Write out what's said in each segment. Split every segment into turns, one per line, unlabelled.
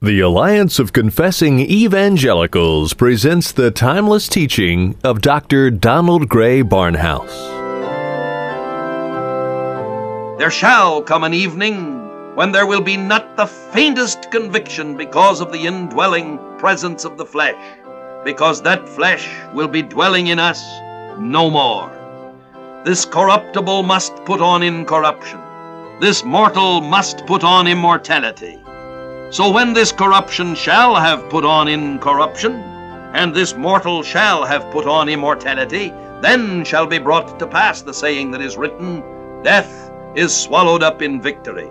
The Alliance of Confessing Evangelicals presents the timeless teaching of Dr. Donald Grey Barnhouse.
There shall come an evening when there will be not the faintest conviction because of the indwelling presence of the flesh, because that flesh will be dwelling in us no more. This corruptible must put on incorruption. This mortal must put on immortality. So when this corruption shall have put on incorruption, and this mortal shall have put on immortality, then shall be brought to pass the saying that is written, Death is swallowed up in victory.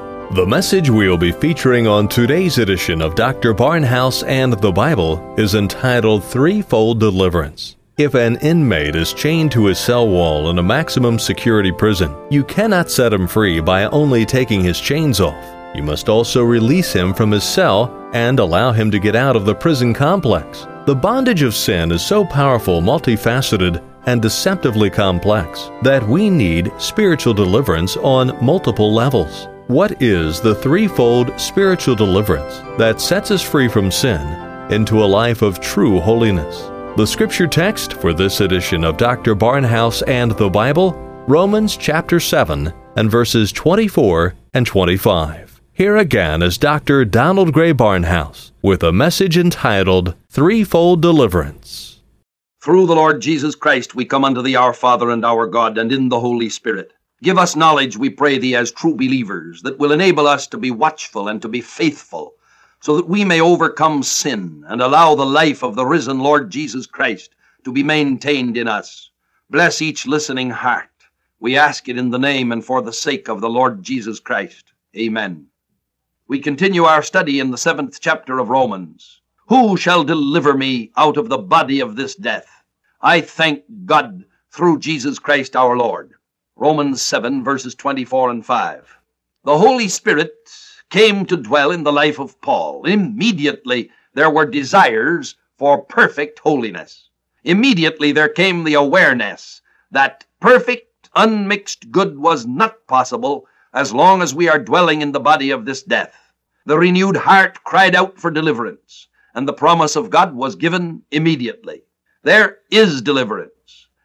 The message we'll be featuring on today's edition of Dr. Barnhouse and the Bible is entitled Threefold Deliverance. If an inmate is chained to a cell wall in a maximum security prison, you cannot set him free by only taking his chains off. You must also release him from his cell and allow him to get out of the prison complex. The bondage of sin is so powerful, multifaceted, and deceptively complex that we need spiritual deliverance on multiple levels. What is the threefold spiritual deliverance that sets us free from sin into a life of true holiness? The scripture text for this edition of Dr. Barnhouse and the Bible, Romans chapter 7 and verses 24 and 25. Here again is Dr. Donald Grey Barnhouse with a message entitled Threefold Deliverance.
Through the Lord Jesus Christ we come unto thee, our Father and our God, and in the Holy Spirit. Give us knowledge, we pray thee, as true believers, that will enable us to be watchful and to be faithful, so that we may overcome sin and allow the life of the risen Lord Jesus Christ to be maintained in us. Bless each listening heart. We ask it in the name and for the sake of the Lord Jesus Christ. Amen. We continue our study in the seventh chapter of Romans. Who shall deliver me out of the body of this death? I thank God through Jesus Christ our Lord. Romans 7, verses 24 and 5. The Holy Spirit came to dwell in the life of Paul. Immediately there were desires for perfect holiness. Immediately there came the awareness that perfect, unmixed good was not possible as long as we are dwelling in the body of this death. The renewed heart cried out for deliverance, and the promise of God was given immediately. There is deliverance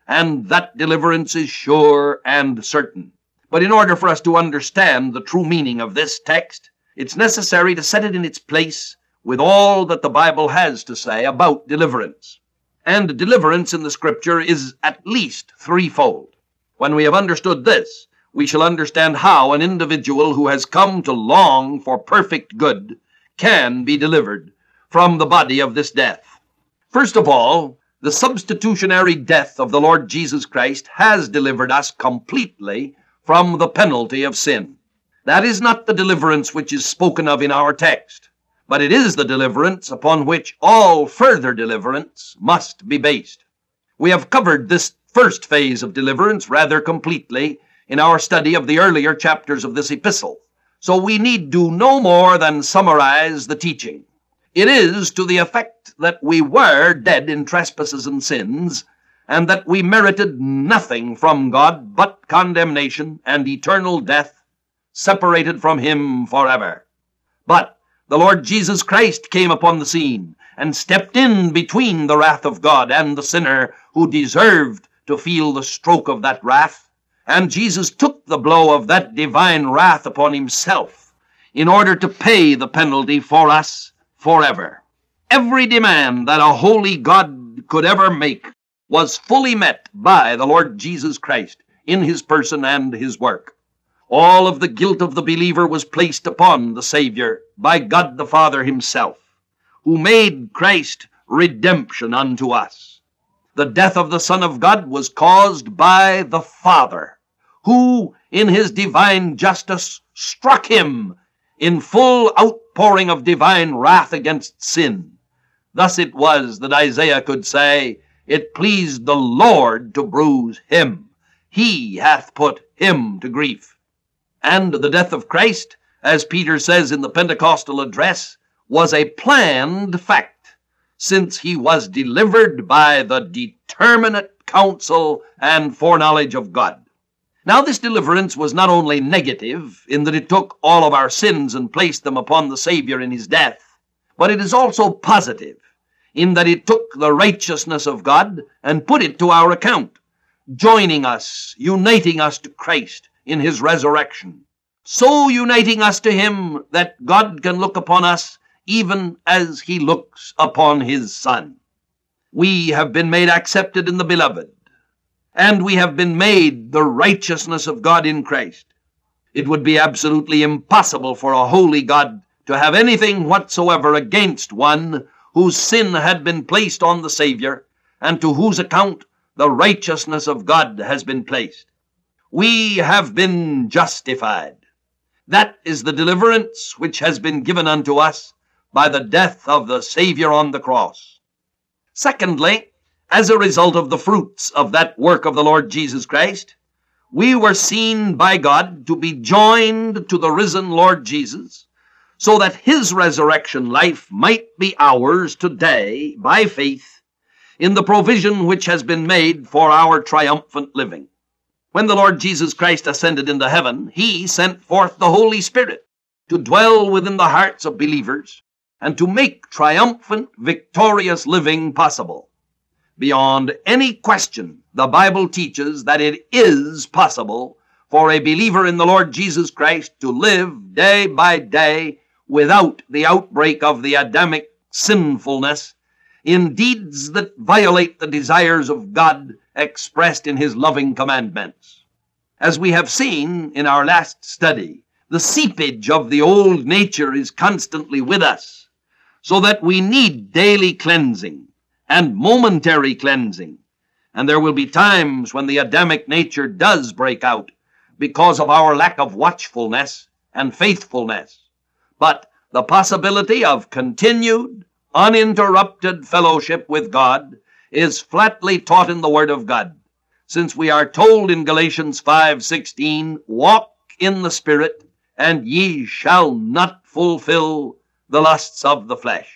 and that deliverance is sure and certain. But in order for us to understand the true meaning of this text, it's necessary to set it in its place with all that the Bible has to say about deliverance. And deliverance in the Scripture is at least threefold. When we have understood this, we shall understand how an individual who has come to long for perfect good can be delivered from the body of this death. First of all, the substitutionary death of the Lord Jesus Christ has delivered us completely from the penalty of sin. That is not the deliverance which is spoken of in our text, but it is the deliverance upon which all further deliverance must be based. We have covered this first phase of deliverance rather completely in our study of the earlier chapters of this epistle, so we need do no more than summarize the teaching. It is to the effect that we were dead in trespasses and sins, and that we merited nothing from God but condemnation and eternal death, separated from Him forever. But the Lord Jesus Christ came upon the scene, and stepped in between the wrath of God and the sinner who deserved to feel the stroke of that wrath. And Jesus took the blow of that divine wrath upon himself in order to pay the penalty for us forever. Every demand that a holy God could ever make was fully met by the Lord Jesus Christ in his person and his work. All of the guilt of the believer was placed upon the Savior by God the Father himself who made Christ redemption unto us. The death of the Son of God was caused by the Father, who, in his divine justice, struck him in full outpouring of divine wrath against sin. Thus it was that Isaiah could say, It pleased the Lord to bruise him. He hath put him to grief. And the death of Christ, as Peter says in the Pentecostal address, was a planned fact, since he was delivered by the determinate counsel and foreknowledge of God. Now, this deliverance was not only negative, in that it took all of our sins and placed them upon the Savior in his death, but it is also positive, in that it took the righteousness of God and put it to our account, joining us, uniting us to Christ in his resurrection, so uniting us to him that God can look upon us even as he looks upon his Son. We have been made accepted in the Beloved, and we have been made the righteousness of God in Christ. It would be absolutely impossible for a holy God to have anything whatsoever against one whose sin had been placed on the Savior, and to whose account the righteousness of God has been placed. We have been justified. That is the deliverance which has been given unto us by the death of the Savior on the cross. Secondly, as a result of the fruits of that work of the Lord Jesus Christ, we were seen by God to be joined to the risen Lord Jesus, so that his resurrection life might be ours today by faith in the provision which has been made for our triumphant living. When the Lord Jesus Christ ascended into heaven, he sent forth the Holy Spirit to dwell within the hearts of believers and to make triumphant, victorious living possible. Beyond any question, the Bible teaches that it is possible for a believer in the Lord Jesus Christ to live day by day without the outbreak of the Adamic sinfulness in deeds that violate the desires of God expressed in His loving commandments. As we have seen in our last study, the seepage of the old nature is constantly with us so that we need daily cleansing and momentary cleansing. And there will be times when the Adamic nature does break out because of our lack of watchfulness and faithfulness. But the possibility of continued, uninterrupted fellowship with God is flatly taught in the Word of God, since we are told in Galatians 5:16, "Walk in the Spirit, and ye shall not fulfill the lusts of the flesh.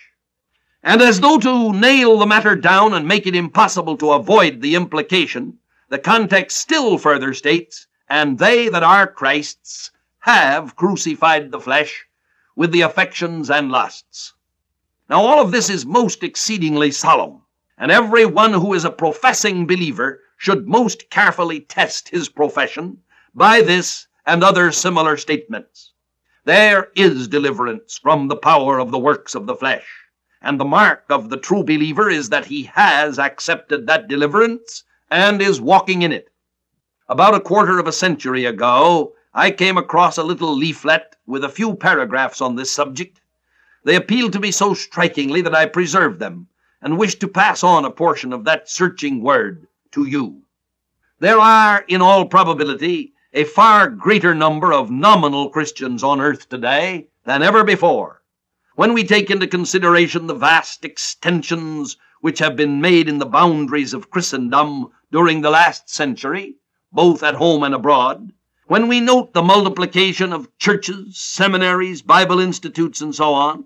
And as though to nail the matter down and make it impossible to avoid the implication, the context still further states, And they that are Christ's have crucified the flesh with the affections and lusts. Now, all of this is most exceedingly solemn, and every one who is a professing believer should most carefully test his profession by this and other similar statements. There is deliverance from the power of the works of the flesh. And the mark of the true believer is that he has accepted that deliverance and is walking in it. About a quarter of a century ago, I came across a little leaflet with a few paragraphs on this subject. They appealed to me so strikingly that I preserved them and wish to pass on a portion of that searching word to you. There are, in all probability, a far greater number of nominal Christians on earth today than ever before. When we take into consideration the vast extensions which have been made in the boundaries of Christendom during the last century, both at home and abroad, when we note the multiplication of churches, seminaries, Bible institutes, and so on,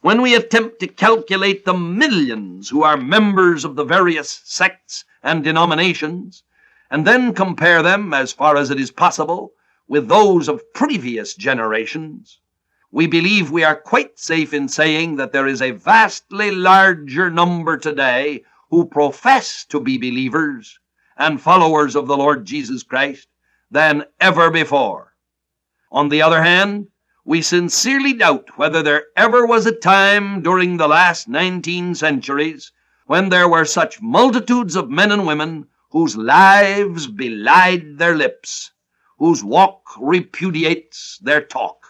when we attempt to calculate the millions who are members of the various sects and denominations, and then compare them, as far as it is possible, with those of previous generations, we believe we are quite safe in saying that there is a vastly larger number today who profess to be believers and followers of the Lord Jesus Christ than ever before. On the other hand, we sincerely doubt whether there ever was a time during the last 19 centuries when there were such multitudes of men and women whose lives belied their lips, whose walk repudiates their talk.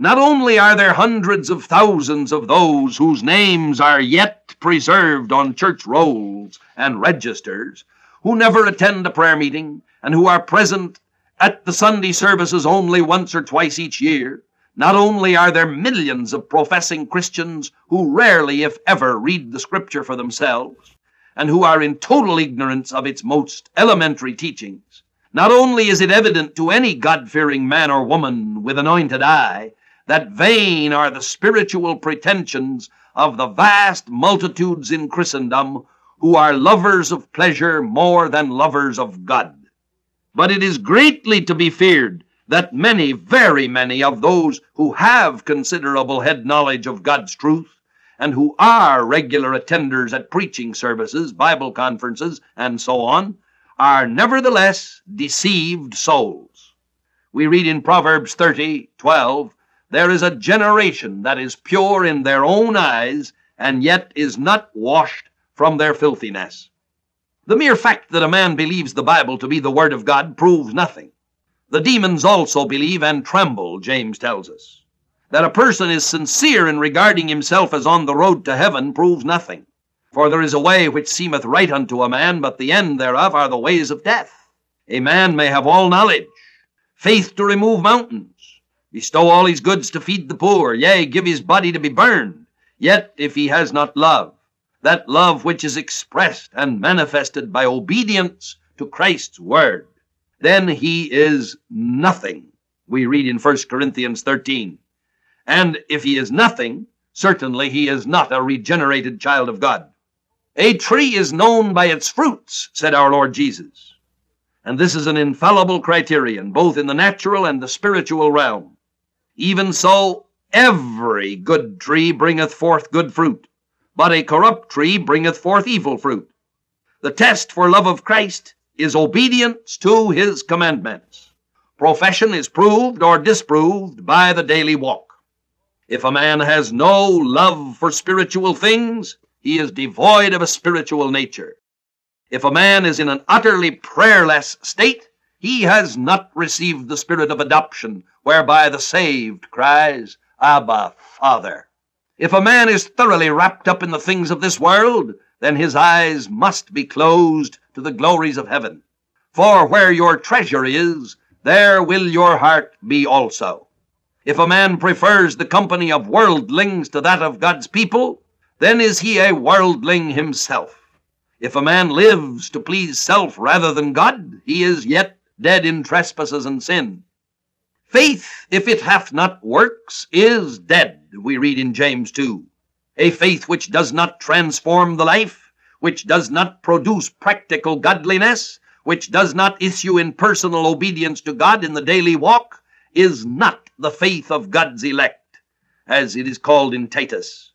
Not only are there hundreds of thousands of those whose names are yet preserved on church rolls and registers, who never attend a prayer meeting, and who are present at the Sunday services only once or twice each year, not only are there millions of professing Christians who rarely, if ever, read the Scripture for themselves, and who are in total ignorance of its most elementary teachings, not only is it evident to any God fearing man or woman with anointed eye that vain are the spiritual pretensions of the vast multitudes in Christendom who are lovers of pleasure more than lovers of God. But it is greatly to be feared that many, very many of those who have considerable head knowledge of God's truth and who are regular attenders at preaching services, Bible conferences, and so on, are nevertheless deceived souls. We read in Proverbs 30 12, there is a generation that is pure in their own eyes, and yet is not washed from their filthiness. The mere fact that a man believes the Bible to be the Word of God proves nothing. The demons also believe and tremble, James tells us. That a person is sincere in regarding himself as on the road to heaven proves nothing. For there is a way which seemeth right unto a man, but the end thereof are the ways of death. A man may have all knowledge, faith to remove mountains, bestow all his goods to feed the poor, yea, give his body to be burned. Yet if he has not love, that love which is expressed and manifested by obedience to Christ's word, then he is nothing. We read in 1 Corinthians 13. And if he is nothing, certainly he is not a regenerated child of God. A tree is known by its fruits, said our Lord Jesus. And this is an infallible criterion, both in the natural and the spiritual realm. Even so, every good tree bringeth forth good fruit, but a corrupt tree bringeth forth evil fruit. The test for love of Christ is obedience to his commandments. Profession is proved or disproved by the daily walk. If a man has no love for spiritual things, he is devoid of a spiritual nature. If a man is in an utterly prayerless state, he has not received the spirit of adoption, whereby the saved cries, Abba, Father. If a man is thoroughly wrapped up in the things of this world, then his eyes must be closed to the glories of heaven. For where your treasure is, there will your heart be also. If a man prefers the company of worldlings to that of God's people, then is he a worldling himself. If a man lives to please self rather than God, he is yet dead in trespasses and sin. Faith, if it hath not works, is dead, we read in James 2. A faith which does not transform the life, which does not produce practical godliness, which does not issue in personal obedience to God in the daily walk, is not the faith of God's elect, as it is called in Titus.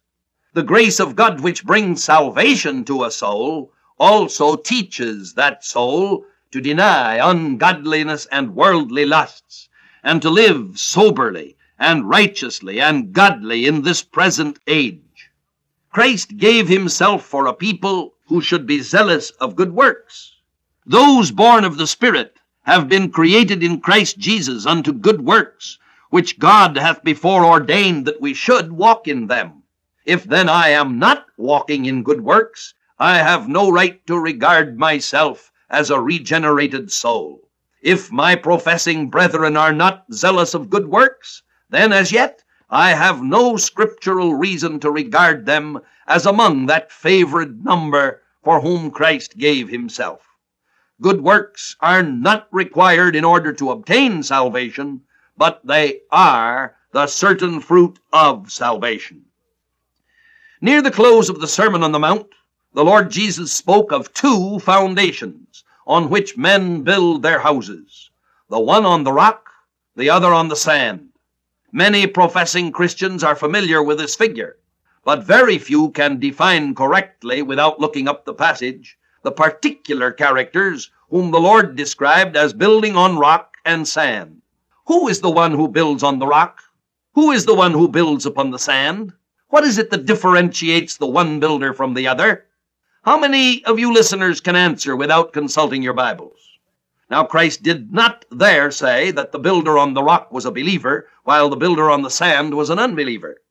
The grace of God which brings salvation to a soul also teaches that soul to deny ungodliness and worldly lusts, and to live soberly and righteously and godly in this present age. Christ gave himself for a people who should be zealous of good works. Those born of the Spirit have been created in Christ Jesus unto good works, which God hath before ordained that we should walk in them. If then I am not walking in good works, I have no right to regard myself as a regenerated soul. If my professing brethren are not zealous of good works, then as yet I have no scriptural reason to regard them as among that favored number for whom Christ gave himself. Good works are not required in order to obtain salvation, but they are the certain fruit of salvation. Near the close of the Sermon on the Mount, the Lord Jesus spoke of two foundations on which men build their houses, the one on the rock, the other on the sand. Many professing Christians are familiar with this figure, but very few can define correctly, without looking up the passage, the particular characters whom the Lord described as building on rock and sand. Who is the one who builds on the rock? Who is the one who builds upon the sand? What is it that differentiates the one builder from the other? How many of you listeners can answer without consulting your Bibles? Now, Christ did not there say that the builder on the rock was a believer, while the builder on the sand was an unbeliever.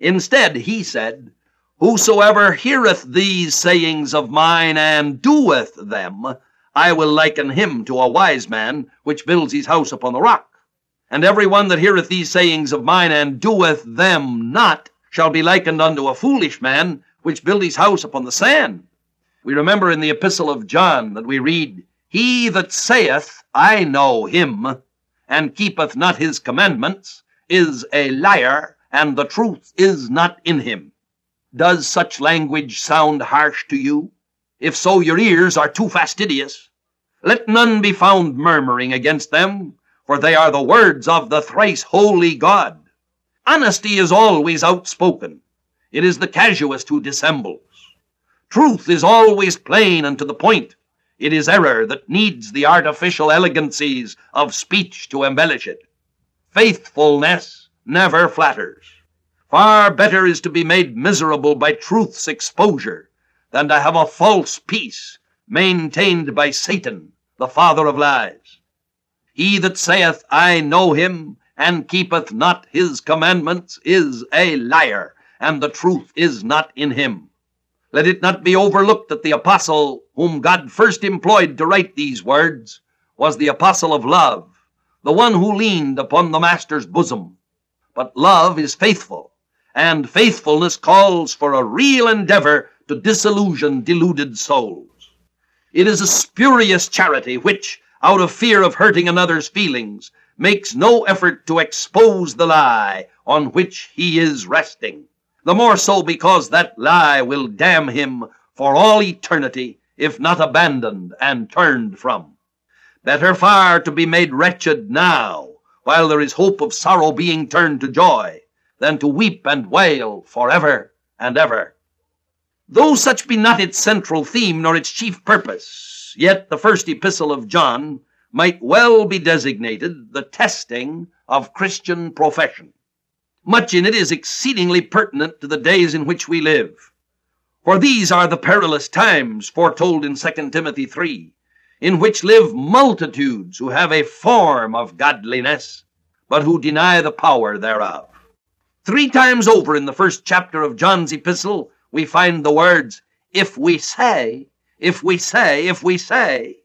Instead, he said, Whosoever heareth these sayings of mine and doeth them, I will liken him to a wise man which builds his house upon the rock. And every one that heareth these sayings of mine and doeth them not shall be likened unto a foolish man which built his house upon the sand. We remember in the epistle of John that we read, he that saith, I know him, and keepeth not his commandments, is a liar, and the truth is not in him. Does such language sound harsh to you? If so, your ears are too fastidious. Let none be found murmuring against them, for they are the words of the thrice holy God. Honesty is always outspoken. It is the casuist who dissembles. Truth is always plain and to the point. It is error that needs the artificial elegancies of speech to embellish it. Faithfulness never flatters. Far better is to be made miserable by truth's exposure than to have a false peace maintained by Satan, the father of lies. He that saith, I know him, and keepeth not his commandments, is a liar, and the truth is not in him. Let it not be overlooked that the apostle whom God first employed to write these words was the apostle of love, the one who leaned upon the Master's bosom. But love is faithful, and faithfulness calls for a real endeavor to disillusion deluded souls. It is a spurious charity which, out of fear of hurting another's feelings, makes no effort to expose the lie on which he is resting the more so because that lie will damn him for all eternity if not abandoned and turned from. Better far to be made wretched now, while there is hope of sorrow being turned to joy, than to weep and wail forever and ever. Though such be not its central theme nor its chief purpose, yet the first epistle of John might well be designated the testing of Christian profession. Much in it is exceedingly pertinent to the days in which we live. For these are the perilous times foretold in 2 Timothy 3, in which live multitudes who have a form of godliness, but who deny the power thereof. Three times over in the first chapter of John's epistle, we find the words, if we say, if we say, if we say.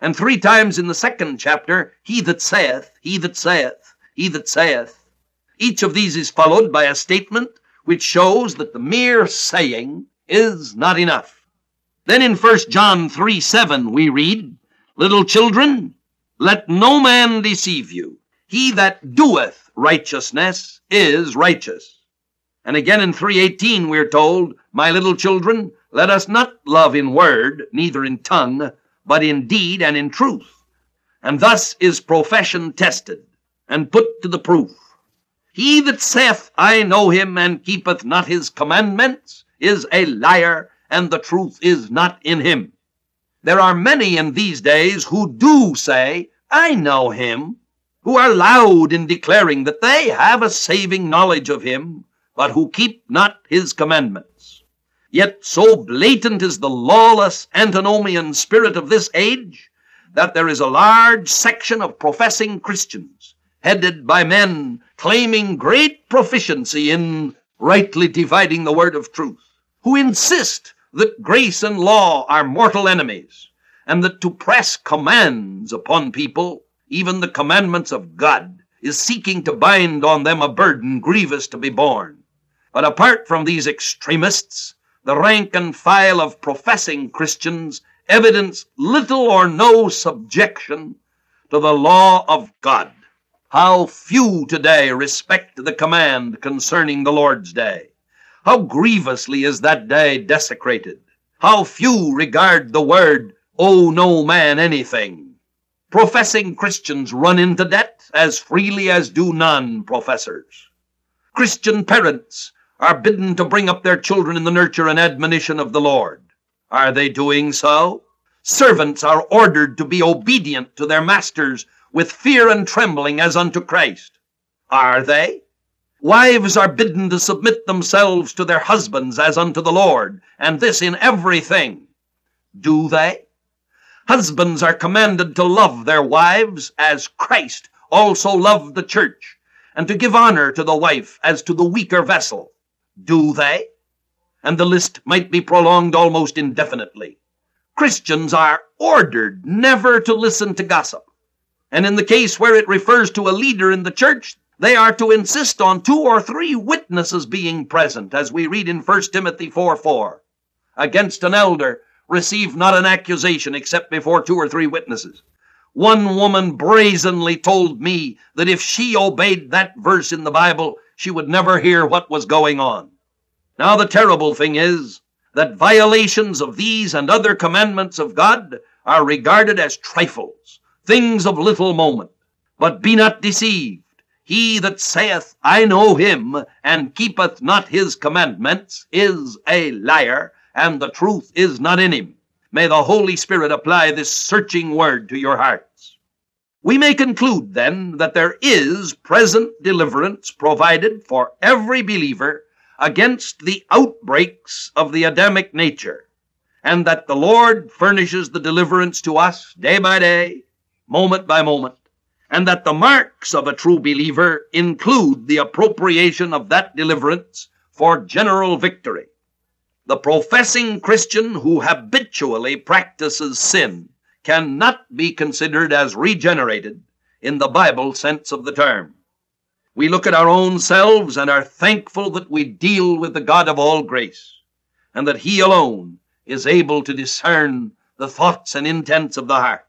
And three times in the second chapter, he that saith, he that saith, he that saith. Each of these is followed by a statement which shows that the mere saying is not enough. Then in 1 John 3 7, we read, Little children, let no man deceive you. He that doeth righteousness is righteous. And again in 318 we're told, My little children, let us not love in word, neither in tongue, but in deed and in truth. And thus is profession tested and put to the proof. He that saith, I know him, and keepeth not his commandments, is a liar, and the truth is not in him. There are many in these days who do say, I know him, who are loud in declaring that they have a saving knowledge of him, but who keep not his commandments. Yet so blatant is the lawless antinomian spirit of this age that there is a large section of professing Christians headed by men claiming great proficiency in rightly dividing the word of truth, who insist that grace and law are mortal enemies, and that to press commands upon people, even the commandments of God, is seeking to bind on them a burden grievous to be borne. But apart from these extremists, the rank and file of professing Christians evidence little or no subjection to the law of God. How few today respect the command concerning the Lord's day. How grievously is that day desecrated. How few regard the word, owe no man anything. Professing Christians run into debt as freely as do non professors. Christian parents are bidden to bring up their children in the nurture and admonition of the Lord. Are they doing so? Servants are ordered to be obedient to their masters with fear and trembling as unto Christ. Are they? Wives are bidden to submit themselves to their husbands as unto the Lord, and this in everything. Do they? Husbands are commanded to love their wives as Christ also loved the church and to give honor to the wife as to the weaker vessel. Do they? And the list might be prolonged almost indefinitely. Christians are ordered never to listen to gossip. And in the case where it refers to a leader in the church, they are to insist on two or three witnesses being present, as we read in 1 Timothy 4 4. Against an elder, receive not an accusation except before two or three witnesses. One woman brazenly told me that if she obeyed that verse in the Bible, she would never hear what was going on. Now, the terrible thing is that violations of these and other commandments of God are regarded as trifles, things of little moment. But be not deceived. He that saith, I know him, and keepeth not his commandments, is a liar, and the truth is not in him. May the Holy Spirit apply this searching word to your hearts. We may conclude then that there is present deliverance provided for every believer against the outbreaks of the Adamic nature, and that the Lord furnishes the deliverance to us day by day, moment by moment, and that the marks of a true believer include the appropriation of that deliverance for general victory. The professing Christian who habitually practices sin cannot be considered as regenerated in the Bible sense of the term. We look at our own selves and are thankful that we deal with the God of all grace, and that He alone is able to discern the thoughts and intents of the heart.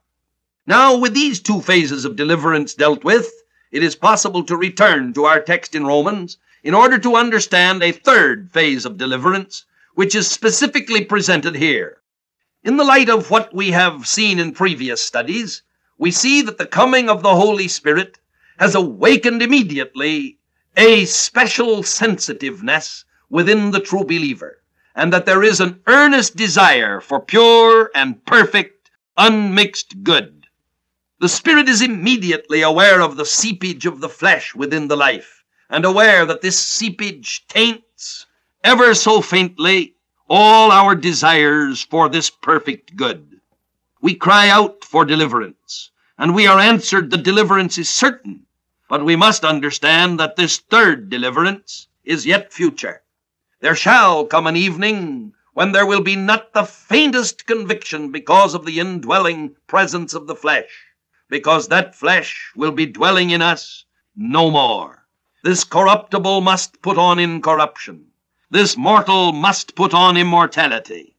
Now, with these two phases of deliverance dealt with, it is possible to return to our text in Romans in order to understand a third phase of deliverance which is specifically presented here. In the light of what we have seen in previous studies, we see that the coming of the Holy Spirit has awakened immediately a special sensitiveness within the true believer, and that there is an earnest desire for pure and perfect, unmixed good. The Spirit is immediately aware of the seepage of the flesh within the life, and aware that this seepage taints ever so faintly, all our desires for this perfect good. We cry out for deliverance, and we are answered the deliverance is certain, but we must understand that this third deliverance is yet future. There shall come an evening when there will be not the faintest conviction because of the indwelling presence of the flesh, because that flesh will be dwelling in us no more. This corruptible must put on incorruption this mortal must put on immortality.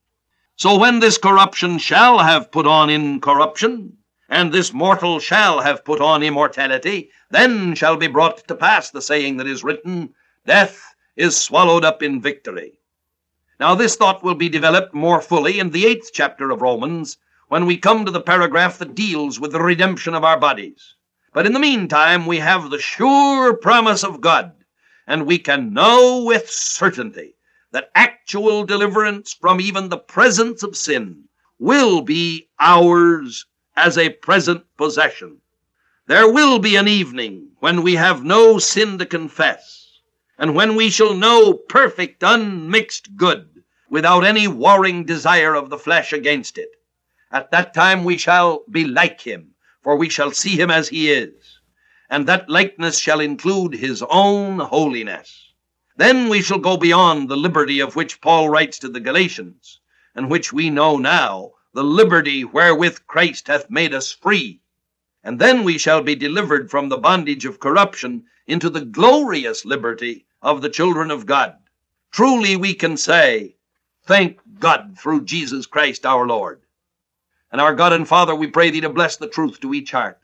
So when this corruption shall have put on incorruption, and this mortal shall have put on immortality, then shall be brought to pass the saying that is written, Death is swallowed up in victory. Now, this thought will be developed more fully in the eighth chapter of Romans when we come to the paragraph that deals with the redemption of our bodies. But in the meantime, we have the sure promise of God and we can know with certainty that actual deliverance from even the presence of sin will be ours as a present possession. There will be an evening when we have no sin to confess, and when we shall know perfect, unmixed good without any warring desire of the flesh against it. At that time we shall be like him, for we shall see him as he is and that likeness shall include his own holiness. Then we shall go beyond the liberty of which Paul writes to the Galatians, and which we know now, the liberty wherewith Christ hath made us free. And then we shall be delivered from the bondage of corruption into the glorious liberty of the children of God. Truly we can say, Thank God through Jesus Christ our Lord. And our God and Father, we pray thee to bless the truth to each heart.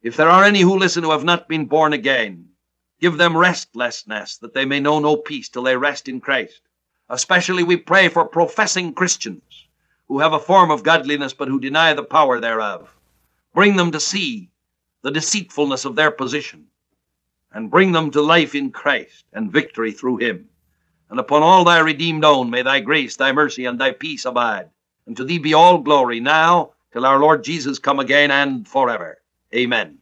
If there are any who listen who have not been born again, give them restlessness that they may know no peace till they rest in Christ. Especially we pray for professing Christians who have a form of godliness but who deny the power thereof. Bring them to see the deceitfulness of their position, and bring them to life in Christ and victory through him. And upon all thy redeemed own may thy grace, thy mercy, and thy peace abide. And to thee be all glory now till our Lord Jesus come again and forever. Amen.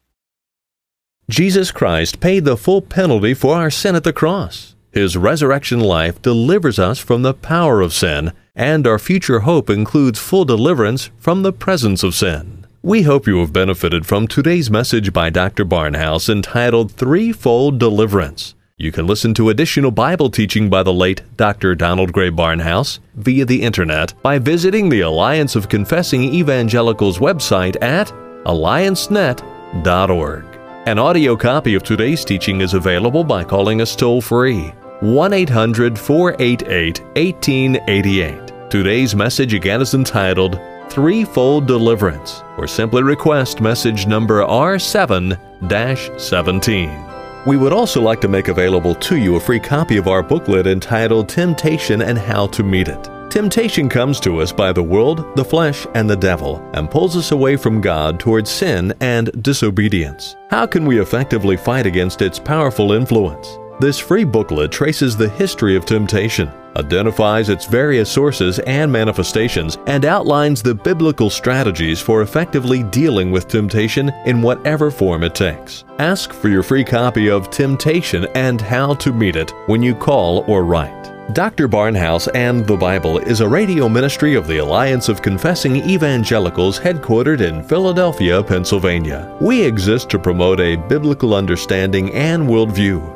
Jesus Christ paid the full penalty for our sin at the cross. His resurrection life delivers us from the power of sin, and our future hope includes full deliverance from the presence of sin. We hope you have benefited from today's message by Dr. Barnhouse entitled Threefold Deliverance. You can listen to additional Bible teaching by the late Dr. Donald Grey Barnhouse via the internet by visiting the Alliance of Confessing Evangelicals website at alliancenet.org. An audio copy of today's teaching is available by calling us toll free 1 800 488 1888. Today's message again is entitled Threefold Deliverance, or simply request message number R7 17. We would also like to make available to you a free copy of our booklet entitled Temptation and How to Meet It. Temptation comes to us by the world, the flesh, and the devil, and pulls us away from God towards sin and disobedience. How can we effectively fight against its powerful influence? This free booklet traces the history of temptation, identifies its various sources and manifestations, and outlines the biblical strategies for effectively dealing with temptation in whatever form it takes. Ask for your free copy of Temptation and How to Meet It when you call or write. Dr. Barnhouse and the Bible is a radio ministry of the Alliance of Confessing Evangelicals headquartered in Philadelphia, Pennsylvania. We exist to promote a biblical understanding and worldview,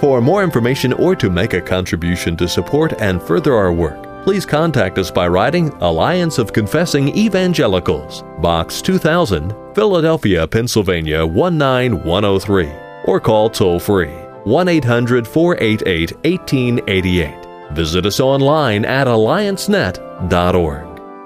For more information or to make a contribution to support and further our work, please contact us by writing Alliance of Confessing Evangelicals, Box 2000, Philadelphia, Pennsylvania 19103, or call toll free 1 800 488 1888. Visit us online at alliancenet.org.